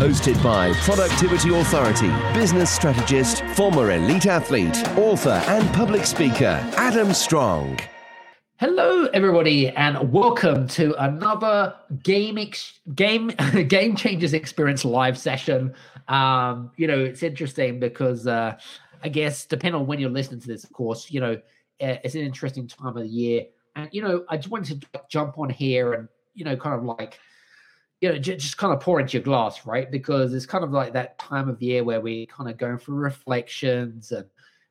Hosted by Productivity Authority, business strategist, former elite athlete, author, and public speaker, Adam Strong. Hello, everybody, and welcome to another game ex- game game changers experience live session. Um, you know, it's interesting because uh, I guess depending on when you're listening to this, of course, you know, uh, it's an interesting time of the year. And, you know, I just wanted to jump on here and, you know, kind of like, you know, j- just kind of pour into your glass, right? Because it's kind of like that time of year where we're kind of going through reflections and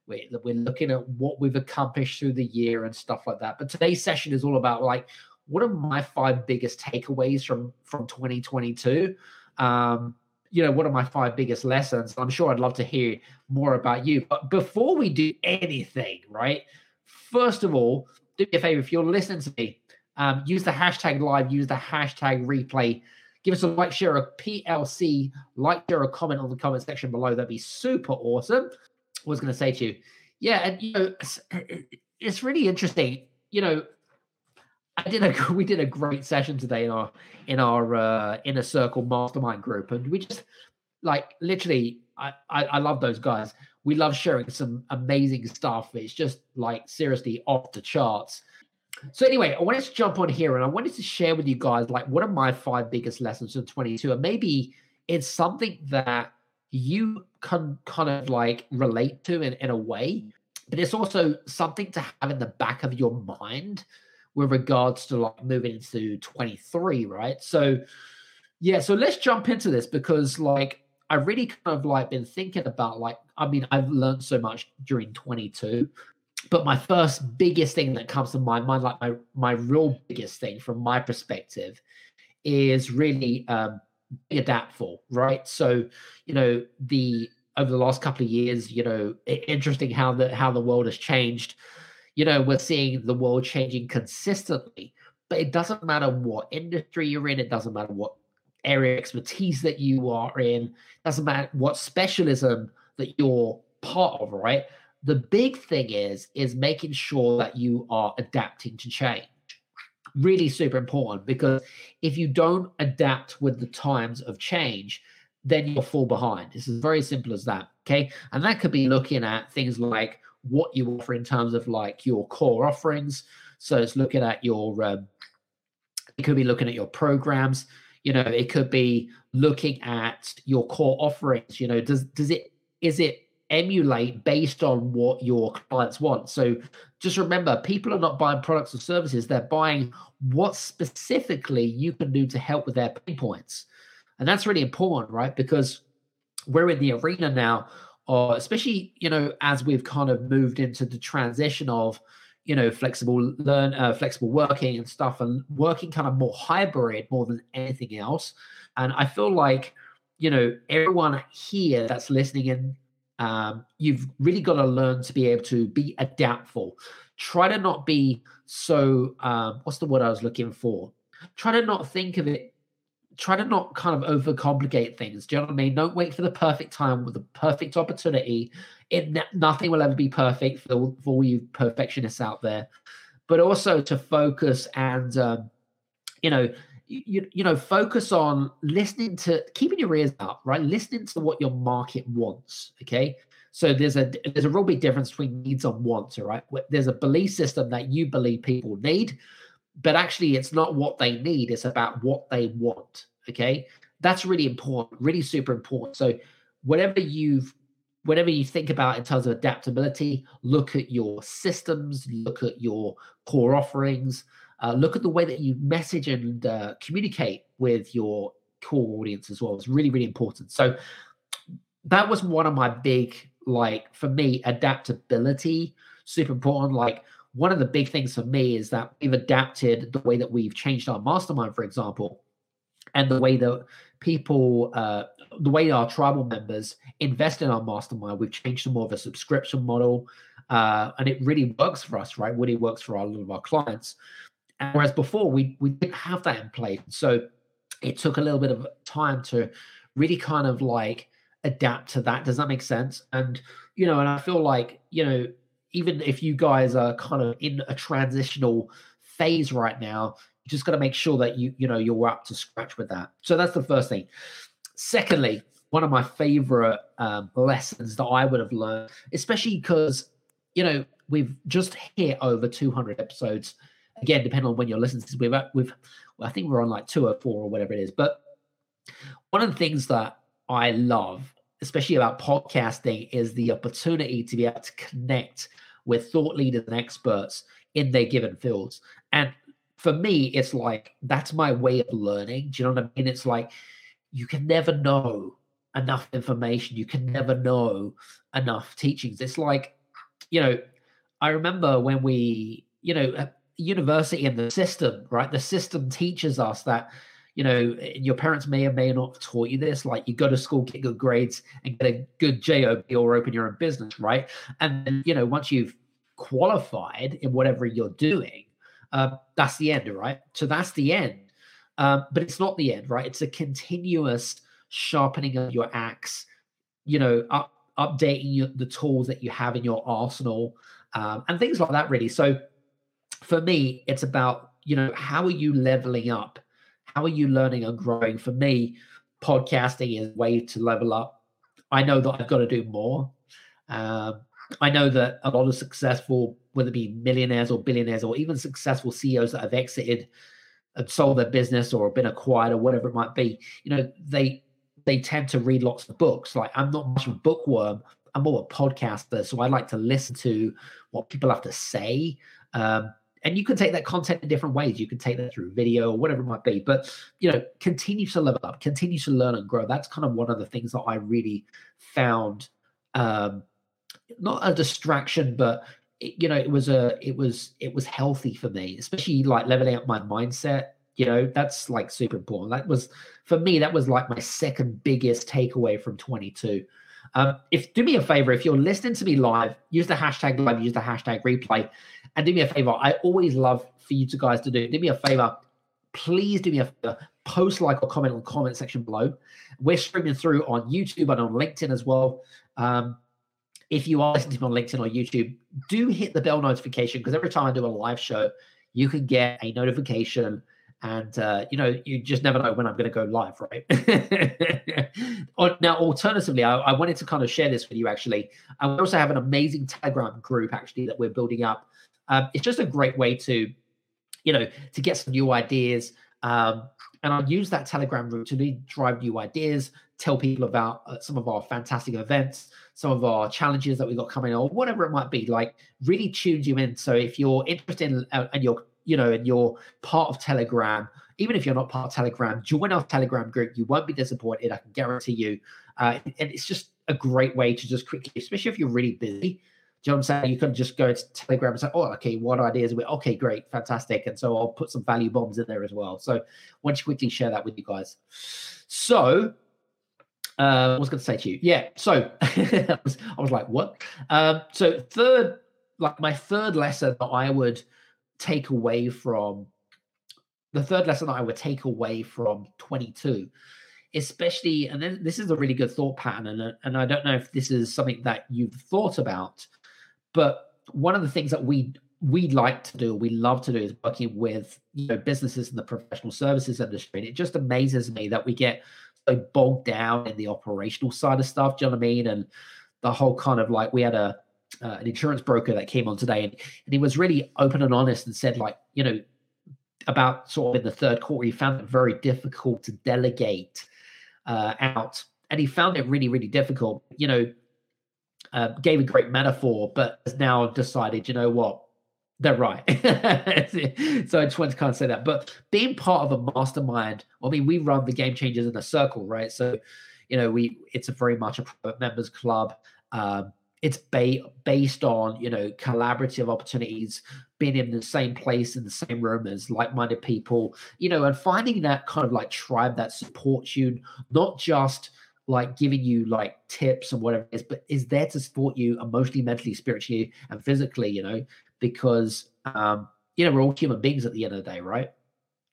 we're, we're looking at what we've accomplished through the year and stuff like that. But today's session is all about like, what are my five biggest takeaways from from 2022? Um, you know, what are my five biggest lessons? I'm sure I'd love to hear more about you. But before we do anything, right? First of all, do me a favor if you're listening to me, um, use the hashtag live, use the hashtag replay. Give us a like, share a PLC, like, share a comment on the comment section below. That'd be super awesome. I was going to say to you, yeah, and you know, it's, it's really interesting. You know, I did a we did a great session today in our in our uh, inner circle mastermind group, and we just like literally, I, I I love those guys. We love sharing some amazing stuff. It's just like seriously off the charts. So anyway, I wanted to jump on here and I wanted to share with you guys like what are my five biggest lessons in 22, and maybe it's something that you can kind of like relate to in, in a way, but it's also something to have in the back of your mind with regards to like moving into 23, right? So yeah, so let's jump into this because like I really kind of like been thinking about like I mean I've learned so much during 22, but my first biggest thing that comes to my mind, like my my real biggest thing from my perspective, is really um be adaptful, right? So you know the over the last couple of years, you know, interesting how the how the world has changed you know, we're seeing the world changing consistently, but it doesn't matter what industry you're in, it doesn't matter what area of expertise that you are in, doesn't matter what specialism that you're part of, right? The big thing is is making sure that you are adapting to change. Really super important because if you don't adapt with the times of change, then you'll fall behind. It's as very simple as that. Okay. And that could be looking at things like what you offer in terms of like your core offerings. So it's looking at your, um, it could be looking at your programs. You know, it could be looking at your core offerings. You know, does does it is it emulate based on what your clients want? So just remember, people are not buying products or services; they're buying what specifically you can do to help with their pain points, and that's really important, right? Because we're in the arena now or especially you know as we've kind of moved into the transition of you know flexible learn uh, flexible working and stuff and working kind of more hybrid more than anything else and i feel like you know everyone here that's listening in um, you've really got to learn to be able to be adaptful try to not be so um, what's the word i was looking for try to not think of it try to not kind of overcomplicate things. Do you know what I mean? Don't wait for the perfect time with the perfect opportunity. It nothing will ever be perfect for, for all you perfectionists out there, but also to focus and um, you know you, you know focus on listening to keeping your ears up right listening to what your market wants okay so there's a there's a real big difference between needs and wants all right there's a belief system that you believe people need but actually it's not what they need it's about what they want Okay. That's really important, really super important. So, whatever you've whatever you think about in terms of adaptability, look at your systems, look at your core offerings, uh, look at the way that you message and uh, communicate with your core audience as well. It's really, really important. So that was one of my big, like for me, adaptability, super important. Like one of the big things for me is that we've adapted the way that we've changed our mastermind, for example and the way that people uh, the way our tribal members invest in our mastermind we've changed to more of a subscription model uh, and it really works for us, right? Really works for a lot of our clients. And whereas before we we didn't have that in place, so it took a little bit of time to really kind of like adapt to that. Does that make sense? And you know, and I feel like you know, even if you guys are kind of in a transitional phase right now, you just got to make sure that you you know you're up to scratch with that. So that's the first thing. Secondly, one of my favorite um, lessons that I would have learned, especially because you know we've just hit over 200 episodes. Again, depending on when you're listening to this, we've uh, we've well, I think we're on like 204 or whatever it is. But one of the things that I love, especially about podcasting, is the opportunity to be able to connect with thought leaders and experts in their given fields. And for me, it's like that's my way of learning. Do you know what I mean? It's like you can never know enough information. You can never know enough teachings. It's like, you know, I remember when we, you know, university and the system, right? The system teaches us that, you know, your parents may or may not have taught you this. Like you go to school, get good grades, and get a good job or open your own business, right? And then, you know, once you've qualified in whatever you're doing, uh, that's the end, right? So that's the end. Um, but it's not the end, right? It's a continuous sharpening of your axe, you know, up, updating your, the tools that you have in your arsenal, um, and things like that, really. So for me, it's about, you know, how are you leveling up? How are you learning and growing? For me, podcasting is a way to level up. I know that I've got to do more. Um, I know that a lot of successful, whether it be millionaires or billionaires or even successful CEOs that have exited and sold their business or been acquired or whatever it might be, you know, they they tend to read lots of books. Like I'm not much of a bookworm. I'm more a podcaster, so I like to listen to what people have to say. Um, and you can take that content in different ways. You can take that through video or whatever it might be. But you know, continue to level up, continue to learn and grow. That's kind of one of the things that I really found um, not a distraction, but it, you know, it was a it was it was healthy for me, especially like leveling up my mindset. You know, that's like super important. That was for me. That was like my second biggest takeaway from 22. Um, if do me a favor, if you're listening to me live, use the hashtag live, use the hashtag replay, and do me a favor. I always love for you to guys to do. Do me a favor, please do me a favor. Post like or comment on the comment section below. We're streaming through on YouTube and on LinkedIn as well. Um, if you are listening to me on LinkedIn or YouTube, do hit the bell notification because every time I do a live show, you can get a notification and uh, you know you just never know when i'm going to go live right now alternatively I, I, wanted to kind of share this with you actually i also have an amazing telegram group actually that we're building up um, it's just a great way to you know to get some new ideas um, and i use that telegram group to really drive new ideas tell people about uh, some of our fantastic events, some of our challenges that we've got coming or whatever it might be. Like really tunes you in. So if you're interested in, uh, and you're you know and you're part of Telegram, even if you're not part of Telegram, join our Telegram group. You won't be disappointed. I can guarantee you. Uh, and it's just a great way to just quickly, especially if you're really busy. Do you know what I'm saying? You can just go to Telegram and say, oh, okay, what ideas we? Okay, great, fantastic. And so I'll put some value bombs in there as well. So once you quickly share that with you guys. So uh, I was going to say to you, yeah. So I, was, I was like, what? Um, so third, like my third lesson that I would take away from the third lesson that I would take away from 22, especially, and then this is a really good thought pattern, and uh, and I don't know if this is something that you've thought about, but one of the things that we we like to do, we love to do, is working with you know businesses in the professional services industry, and it just amazes me that we get so bogged down in the operational side of stuff. Do you know what I mean? And the whole kind of like we had a uh, an insurance broker that came on today, and, and he was really open and honest and said like you know about sort of in the third quarter he found it very difficult to delegate uh, out, and he found it really really difficult. You know, uh, gave a great metaphor, but has now decided you know what they're right. so I just wanted to kind of say that. But being part of a mastermind, I mean, we run the game changers inner circle, right? So, you know, we it's a very much a members club. Um, it's ba- based on you know collaborative opportunities, being in the same place in the same room as like-minded people, you know, and finding that kind of like tribe that supports you, not just like giving you like tips and whatever it is, but is there to support you emotionally, mentally, spiritually, and physically, you know, because um, you know, we're all human beings at the end of the day, right?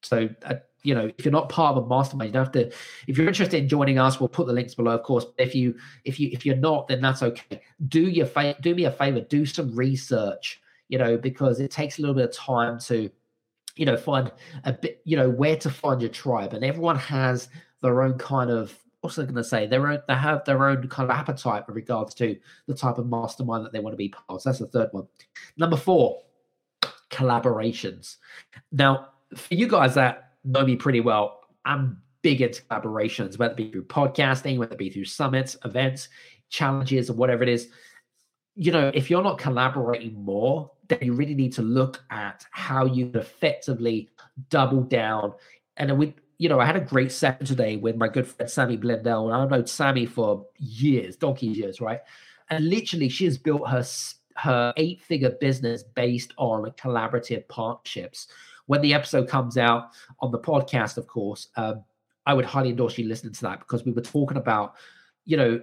So uh, you know, if you're not part of a mastermind, you don't have to. If you're interested in joining us, we'll put the links below, of course. If you if you if you're not, then that's okay. Do your fa- do me a favor, do some research, you know, because it takes a little bit of time to, you know, find a bit, you know, where to find your tribe, and everyone has their own kind of what's going to say? Their own, they have their own kind of appetite with regards to the type of mastermind that they want to be part of. So that's the third one. Number four, collaborations. Now, for you guys that know me pretty well. I'm big into collaborations, whether it be through podcasting, whether it be through summits, events, challenges, or whatever it is. You know, if you're not collaborating more, then you really need to look at how you can effectively double down. And we, you know, I had a great session today with my good friend Sammy Blendell, and I've known Sammy for years, donkey years, right? And literally, she has built her her eight figure business based on collaborative partnerships when the episode comes out on the podcast, of course, um, I would highly endorse you listening to that because we were talking about, you know,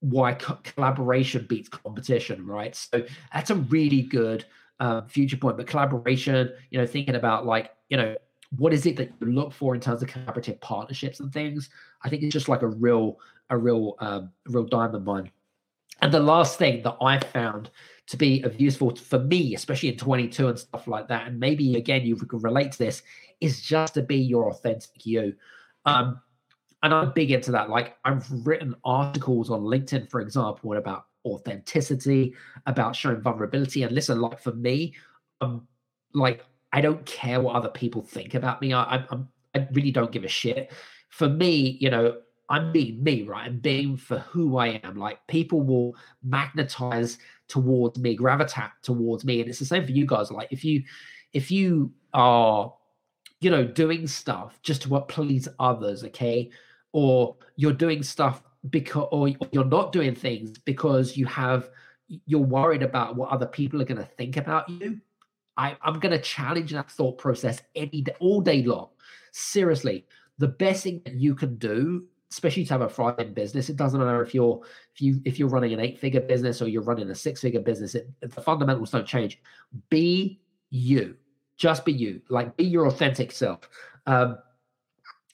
why co- collaboration beats competition, right? So that's a really good um, future point. But collaboration, you know, thinking about like, you know, what is it that you look for in terms of collaborative partnerships and things? I think it's just like a real, a real, um, real diamond mine. And the last thing that I found to be of useful for me, especially in 22 and stuff like that. And maybe again, you can relate to this, is just to be your authentic you. Um, and I'm big into that. Like I've written articles on LinkedIn, for example, about authenticity, about showing vulnerability. And listen, like for me, um, like I don't care what other people think about me. I, I'm, I really don't give a shit. For me, you know, I'm being me, right? I'm being for who I am. Like people will magnetize towards me, gravitate towards me. And it's the same for you guys. Like if you if you are, you know, doing stuff just to what please others, okay, or you're doing stuff because or you're not doing things because you have you're worried about what other people are going to think about you. I, I'm going to challenge that thought process any day, all day long. Seriously, the best thing that you can do especially to have a thriving business. It doesn't matter if you're if you if you're running an eight figure business or you're running a six figure business. It, the fundamentals don't change. Be you. Just be you. Like be your authentic self. Um,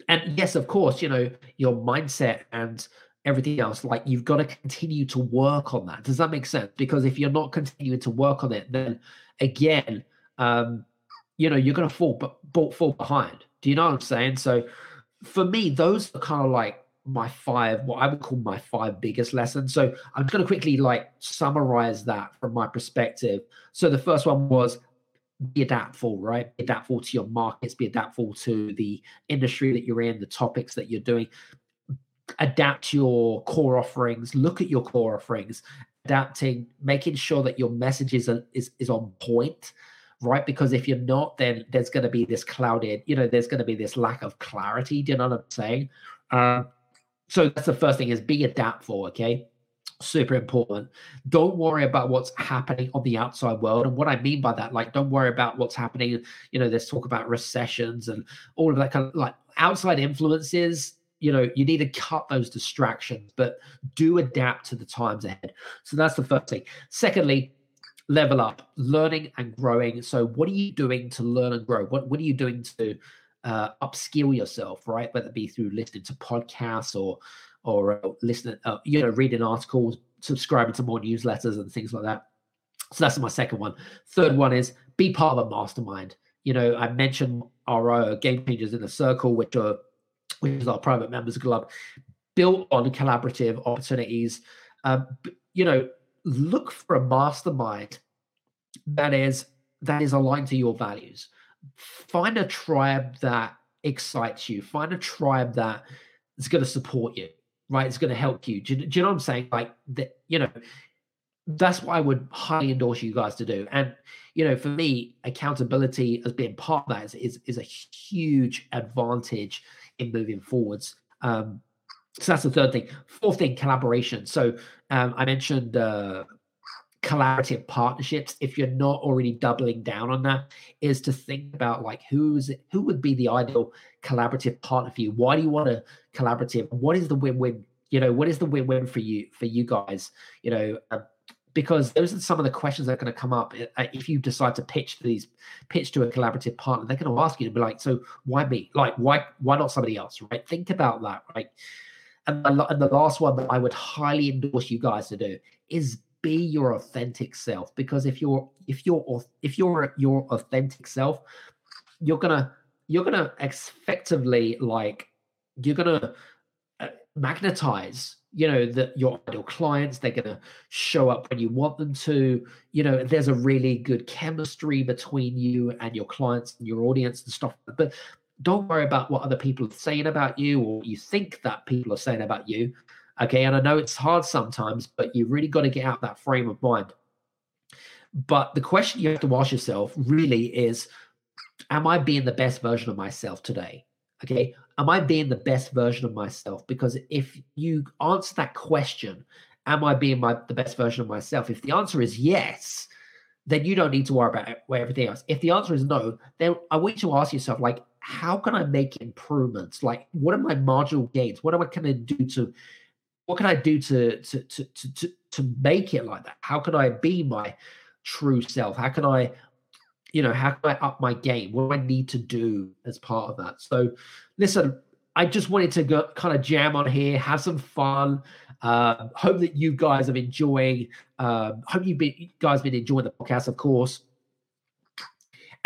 and yes, of course, you know your mindset and everything else. Like you've got to continue to work on that. Does that make sense? Because if you're not continuing to work on it, then again, um, you know you're going to fall but fall behind. Do you know what I'm saying? So for me, those are kind of like my five, what I would call my five biggest lessons. So I'm going to quickly like summarize that from my perspective. So the first one was be adaptable, right? Be adaptable to your markets, be adaptable to the industry that you're in, the topics that you're doing. Adapt your core offerings, look at your core offerings, adapting, making sure that your message is, is, is on point right? Because if you're not, then there's going to be this clouded, you know, there's going to be this lack of clarity. Do you know what I'm saying? Um, so that's the first thing is be adaptable, okay? Super important. Don't worry about what's happening on the outside world. And what I mean by that, like, don't worry about what's happening. You know, there's talk about recessions and all of that kind of like outside influences. You know, you need to cut those distractions, but do adapt to the times ahead. So that's the first thing. Secondly, level up, learning and growing. So, what are you doing to learn and grow? What What are you doing to uh, upskill yourself, right? Whether it be through listening to podcasts or or uh, listening, uh, you know, reading articles, subscribing to more newsletters and things like that. So that's my second one. Third one is be part of a mastermind. You know, I mentioned our uh, game changers in the circle, which are which is our private members club, built on collaborative opportunities. Um, you know, look for a mastermind that is that is aligned to your values find a tribe that excites you. Find a tribe that is going to support you, right? It's going to help you. Do, you. do, you know what I'm saying? Like that, you know, that's what I would highly endorse you guys to do. And you know, for me, accountability as being part of that is is, is a huge advantage in moving forwards. Um, so that's the third thing. Fourth thing, collaboration. So um, I mentioned uh, collaborative partnerships if you're not already doubling down on that is to think about like who's who would be the ideal collaborative partner for you? Why do you want a collaborative? What is the win-win? You know, what is the win-win for you for you guys? You know, uh, because those are some of the questions that are going to come up uh, if you decide to pitch these pitch to a collaborative partner they're going to ask you to be like so why me? Like why why not somebody else? Right? Think about that right? And the, and the last one that i would highly endorse you guys to do is be your authentic self because if you're if you're if you're your authentic self you're gonna you're gonna effectively like you're gonna uh, magnetize you know that your ideal clients. They're to show up when you want them to. You know there's a really good chemistry between you and your clients and your audience and stuff. But don't worry about what other people are saying about you or you think that people are saying about you okay and i know it's hard sometimes but you really got to get out that frame of mind. But the question you have to ask yourself really is am i being the best version of myself today? Okay am i being the best version of myself? Because if you answer that question am i being my the best version of myself? If the answer is yes then you don't need to worry about everything else. If the answer is no then i want you to ask yourself like how can i make improvements? Like what are my marginal gains? What am i going to do to what can i do to to to to to, make it like that how can i be my true self how can i you know, how can I up my game? What do I need to do as part of that? So, listen, I just wanted to go, kind of jam on here, have some fun. Uh, hope that you guys have enjoying. Um, hope you've been, you guys been enjoying the podcast, of course.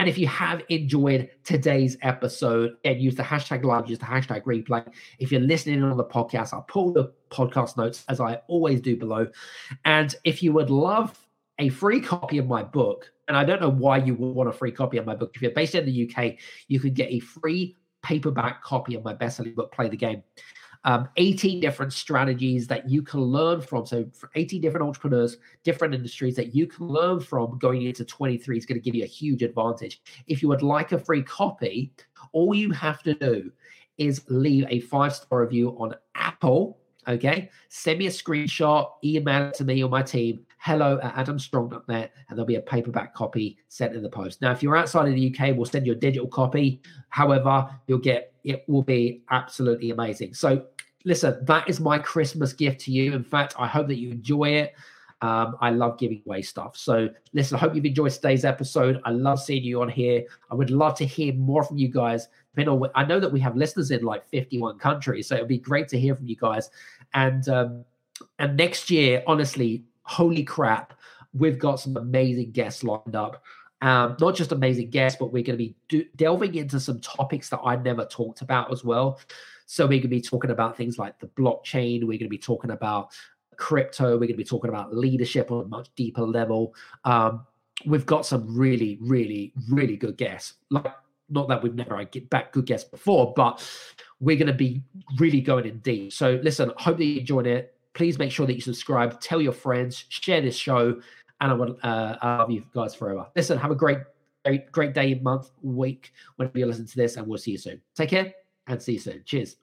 And if you have enjoyed today's episode and use the hashtag live, use the hashtag replay. If you're listening on the podcast, I'll pull the podcast notes as I always do below. And if you would love a free copy of my book, and I don't know why you would want a free copy of my book. If you're based in the UK, you can get a free paperback copy of my best-selling book, Play the Game. Um, 18 different strategies that you can learn from. So, for 18 different entrepreneurs, different industries that you can learn from going into 23 is going to give you a huge advantage. If you would like a free copy, all you have to do is leave a five star review on Apple. Okay, send me a screenshot, email it to me or my team, hello at adamstrong.net, and there'll be a paperback copy sent in the post. Now, if you're outside of the UK, we'll send you a digital copy. However, you'll get it will be absolutely amazing. So, listen, that is my Christmas gift to you. In fact, I hope that you enjoy it. Um, I love giving away stuff. So, listen, I hope you've enjoyed today's episode. I love seeing you on here. I would love to hear more from you guys. I know that we have listeners in like 51 countries, so it'd be great to hear from you guys. And um, and next year, honestly, holy crap, we've got some amazing guests lined up. Um, not just amazing guests, but we're going to be do- delving into some topics that I never talked about as well. So we're going to be talking about things like the blockchain. We're going to be talking about crypto. We're going to be talking about leadership on a much deeper level. Um, we've got some really, really, really good guests. Like, not that we've never get back good guests before, but we're going to be really going in deep. So listen, hope that you enjoyed it please make sure that you subscribe, tell your friends, share this show, and I would uh, I love you guys forever. Listen, have a great, great, great day, month, week, whenever you listen to this, and we'll see you soon. Take care and see you soon. Cheers.